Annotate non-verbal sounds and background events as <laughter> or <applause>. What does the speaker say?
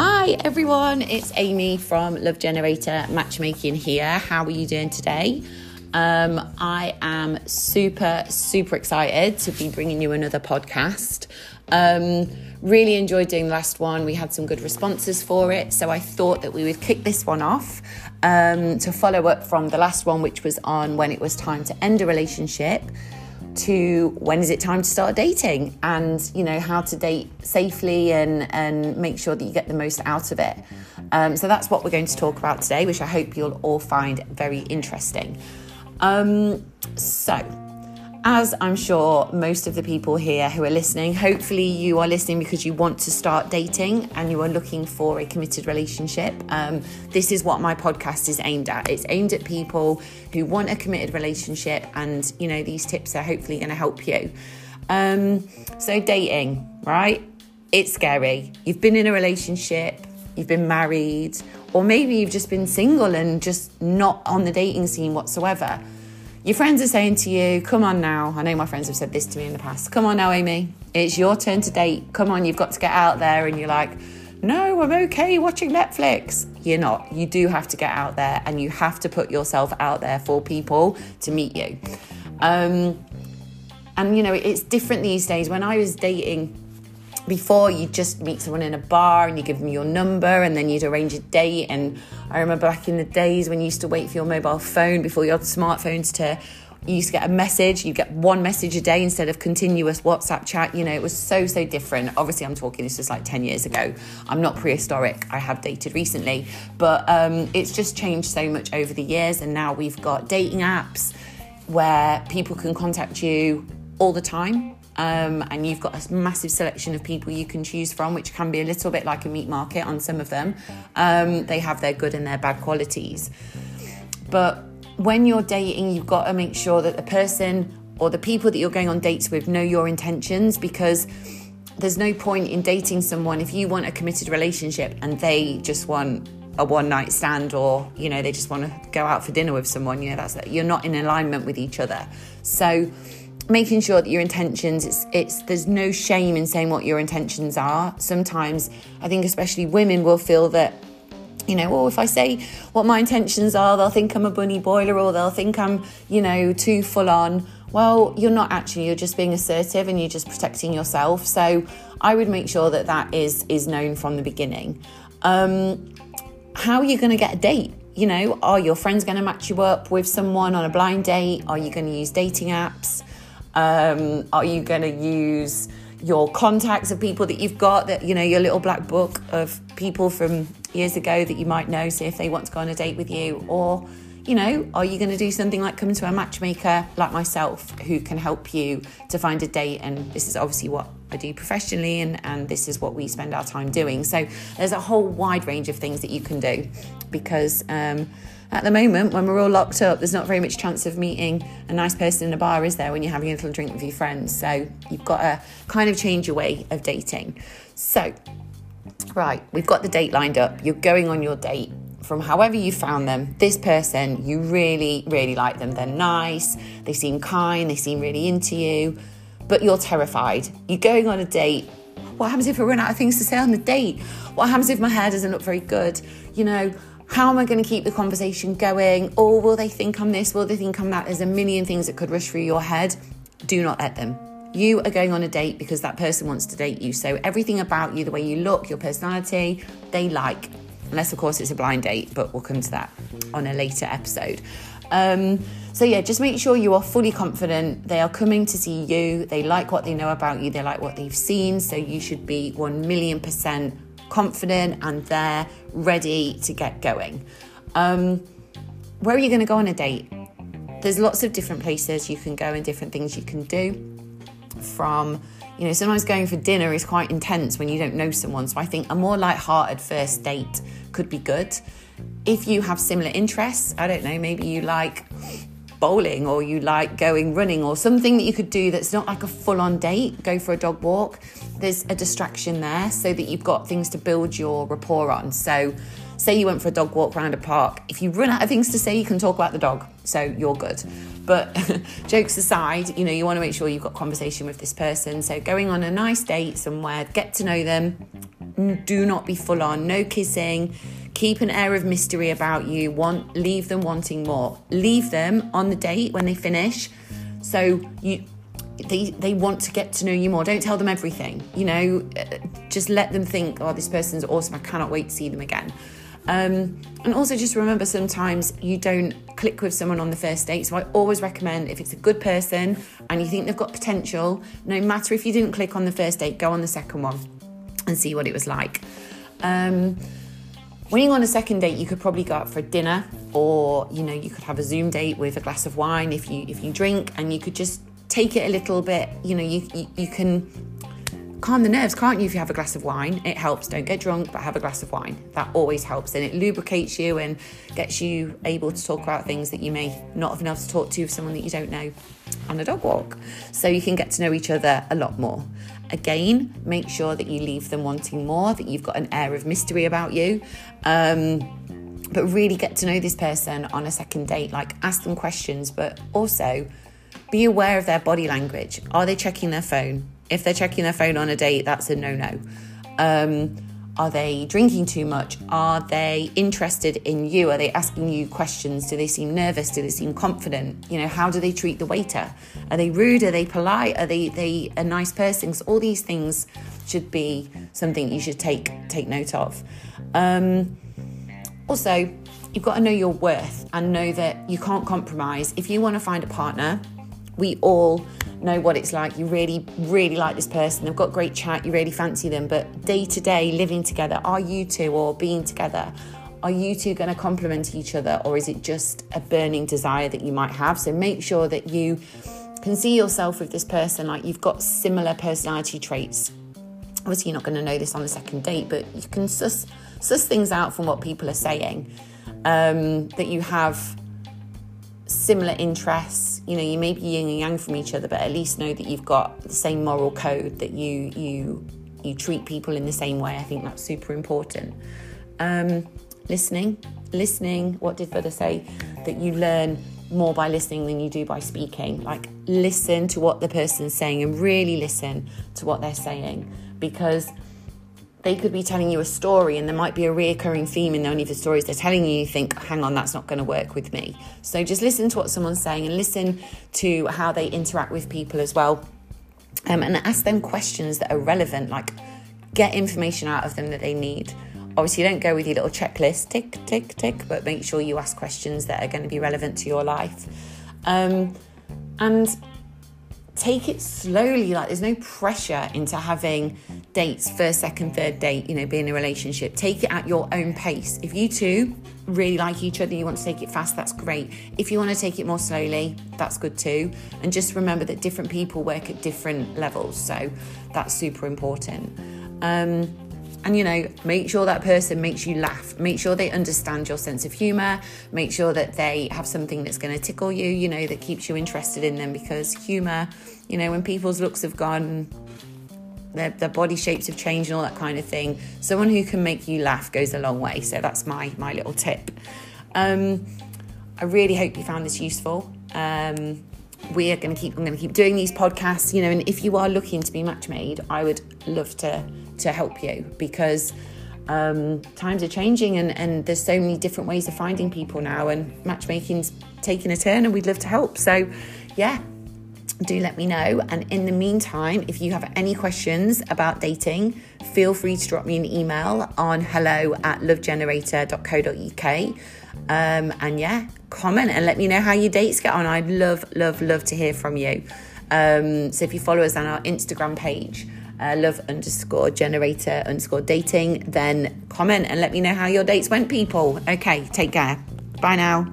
Hi everyone, it's Amy from Love Generator Matchmaking here. How are you doing today? Um, I am super, super excited to be bringing you another podcast. Um, really enjoyed doing the last one. We had some good responses for it, so I thought that we would kick this one off um, to follow up from the last one, which was on when it was time to end a relationship to when is it time to start dating and you know how to date safely and and make sure that you get the most out of it. Um, so that's what we're going to talk about today which i hope you'll all find very interesting. Um, so as I'm sure most of the people here who are listening, hopefully you are listening because you want to start dating and you are looking for a committed relationship. Um, this is what my podcast is aimed at. It's aimed at people who want a committed relationship, and you know, these tips are hopefully going to help you. Um, so, dating, right? It's scary. You've been in a relationship, you've been married, or maybe you've just been single and just not on the dating scene whatsoever your friends are saying to you, come on now. I know my friends have said this to me in the past. Come on now, Amy. It's your turn to date. Come on, you've got to get out there. And you're like, no, I'm okay watching Netflix. You're not. You do have to get out there and you have to put yourself out there for people to meet you. Um, and, you know, it's different these days. When I was dating, before you just meet someone in a bar and you give them your number and then you'd arrange a date. And i remember back in the days when you used to wait for your mobile phone before you had smartphones to you used to get a message. You get one message a day instead of continuous whatsapp chat. You know it was so so different. Obviously i'm talking this was like 10 years ago. I'm not prehistoric. I have dated recently. But um, it's just changed so much over the years. And now we've got dating apps where people can contact you all the time um, and you've got a massive selection of people you can choose from, which can be a little bit like a meat market on some of them. Um, they have their good and their bad qualities. But when you're dating, you've got to make sure that the person or the people that you're going on dates with know your intentions because there's no point in dating someone if you want a committed relationship and they just want a one night stand or you know they just want to go out for dinner with someone you know that's you're not in alignment with each other so making sure that your intentions it's it's there's no shame in saying what your intentions are sometimes i think especially women will feel that you know, oh, if I say what my intentions are, they'll think I'm a bunny boiler or they'll think I'm, you know, too full on. Well, you're not actually, you're just being assertive and you're just protecting yourself. So I would make sure that that is is known from the beginning. Um, how are you going to get a date? You know, are your friends going to match you up with someone on a blind date? Are you going to use dating apps? Um, are you going to use your contacts of people that you've got that you know your little black book of people from years ago that you might know see if they want to go on a date with you? Or you know are you going to do something like come to a matchmaker like myself who can help you to find a date? And this is obviously what I do professionally and, and this is what we spend our time doing. So there's a whole wide range of things that you can do because um, at the moment, when we're all locked up, there's not very much chance of meeting a nice person in a bar, is there, when you're having a little drink with your friends? So you've got to kind of change your way of dating. So, right, we've got the date lined up. You're going on your date from however you found them. This person, you really, really like them. They're nice, they seem kind, they seem really into you, but you're terrified. You're going on a date. What happens if I run out of things to say on the date? What happens if my hair doesn't look very good? You know, how am I going to keep the conversation going? Or will they think I'm this? Will they think I'm that? There's a million things that could rush through your head. Do not let them. You are going on a date because that person wants to date you. So everything about you, the way you look, your personality, they like. Unless, of course, it's a blind date, but we'll come to that on a later episode. Um, so, yeah, just make sure you are fully confident. They are coming to see you. They like what they know about you. They like what they've seen. So, you should be 1 million percent confident and they're ready to get going. Um, where are you going to go on a date? There's lots of different places you can go and different things you can do. From, you know, sometimes going for dinner is quite intense when you don't know someone. So I think a more light-hearted first date could be good. If you have similar interests, I don't know, maybe you like bowling or you like going running or something that you could do that's not like a full on date, go for a dog walk, there's a distraction there so that you've got things to build your rapport on. So, say you went for a dog walk around a park, if you run out of things to say, you can talk about the dog, so you're good. But <laughs> jokes aside, you know, you want to make sure you've got conversation with this person. So, going on a nice date somewhere, get to know them, do not be full on, no kissing. Keep an air of mystery about you. Want leave them wanting more. Leave them on the date when they finish. So you they they want to get to know you more. Don't tell them everything. You know, uh, just let them think, "Oh, this person's awesome. I cannot wait to see them again." Um, and also just remember sometimes you don't click with someone on the first date. So I always recommend if it's a good person and you think they've got potential, no matter if you didn't click on the first date, go on the second one and see what it was like. Um, when you're on a second date, you could probably go out for dinner, or you know, you could have a Zoom date with a glass of wine if you if you drink, and you could just take it a little bit. You know, you you, you can calm the nerves, can't you, if you have a glass of wine? It helps. Don't get drunk, but have a glass of wine. That always helps. And it lubricates you and gets you able to talk about things that you may not have been able to talk to someone that you don't know on a dog walk. So you can get to know each other a lot more. Again, make sure that you leave them wanting more, that you've got an air of mystery about you. Um, but really get to know this person on a second date. Like, ask them questions, but also be aware of their body language. Are they checking their phone? If they're checking their phone on a date, that's a no no. Um, are they drinking too much? Are they interested in you? Are they asking you questions? Do they seem nervous? Do they seem confident? You know, how do they treat the waiter? Are they rude? Are they polite? Are they they a nice person? So all these things should be something you should take take note of. Um, also, you've got to know your worth and know that you can't compromise. If you want to find a partner, we all know what it's like. You really, really like this person. They've got great chat. You really fancy them. But day to day, living together, are you two or being together? Are you two going to complement each other, or is it just a burning desire that you might have? So make sure that you can see yourself with this person like you've got similar personality traits. Obviously, you're not going to know this on the second date, but you can suss, suss things out from what people are saying. Um, that you have similar interests. You know, you may be yin and yang from each other, but at least know that you've got the same moral code that you you you treat people in the same way. I think that's super important. Um, listening, listening. What did Buddha say? That you learn more by listening than you do by speaking. Like listen to what the person's saying and really listen to what they're saying because they could be telling you a story and there might be a reoccurring theme in any of the stories they're telling you you think hang on that's not going to work with me. So just listen to what someone's saying and listen to how they interact with people as well um, and ask them questions that are relevant like get information out of them that they need. Obviously don't go with your little checklist tick tick tick but make sure you ask questions that are going to be relevant to your life. Um, and take it slowly. Like there's no pressure into having dates, first, second, third date, you know, being in a relationship. Take it at your own pace. If you two really like each other, you want to take it fast, that's great. If you want to take it more slowly, that's good too. And just remember that different people work at different levels. So that's super important. Um, and you know make sure that person makes you laugh. Make sure they understand your sense of humor. Make sure that they have something that's going to tickle you you know that keeps you interested in them. Because humor you know when people's looks have gone their, their body shapes have changed and all that kind of thing someone who can make you laugh goes a long way. So that's my my little tip. Um, i really hope you found this useful. Um, we are going to keep i'm going to keep doing these podcasts you know and if you are looking to be match made i would love to to help you because um, times are changing and, and there's so many different ways of finding people now and matchmaking's taking a turn and we'd love to help. So yeah do let me know. And in the meantime if you have any questions about dating feel free to drop me an email on hello at lovegenerator.co.uk um, and yeah comment and let me know how your dates get on. I'd love love love to hear from you. Um, so if you follow us on our instagram page uh, love underscore generator underscore dating, then comment and let me know how your dates went, people. Okay, take care. Bye now.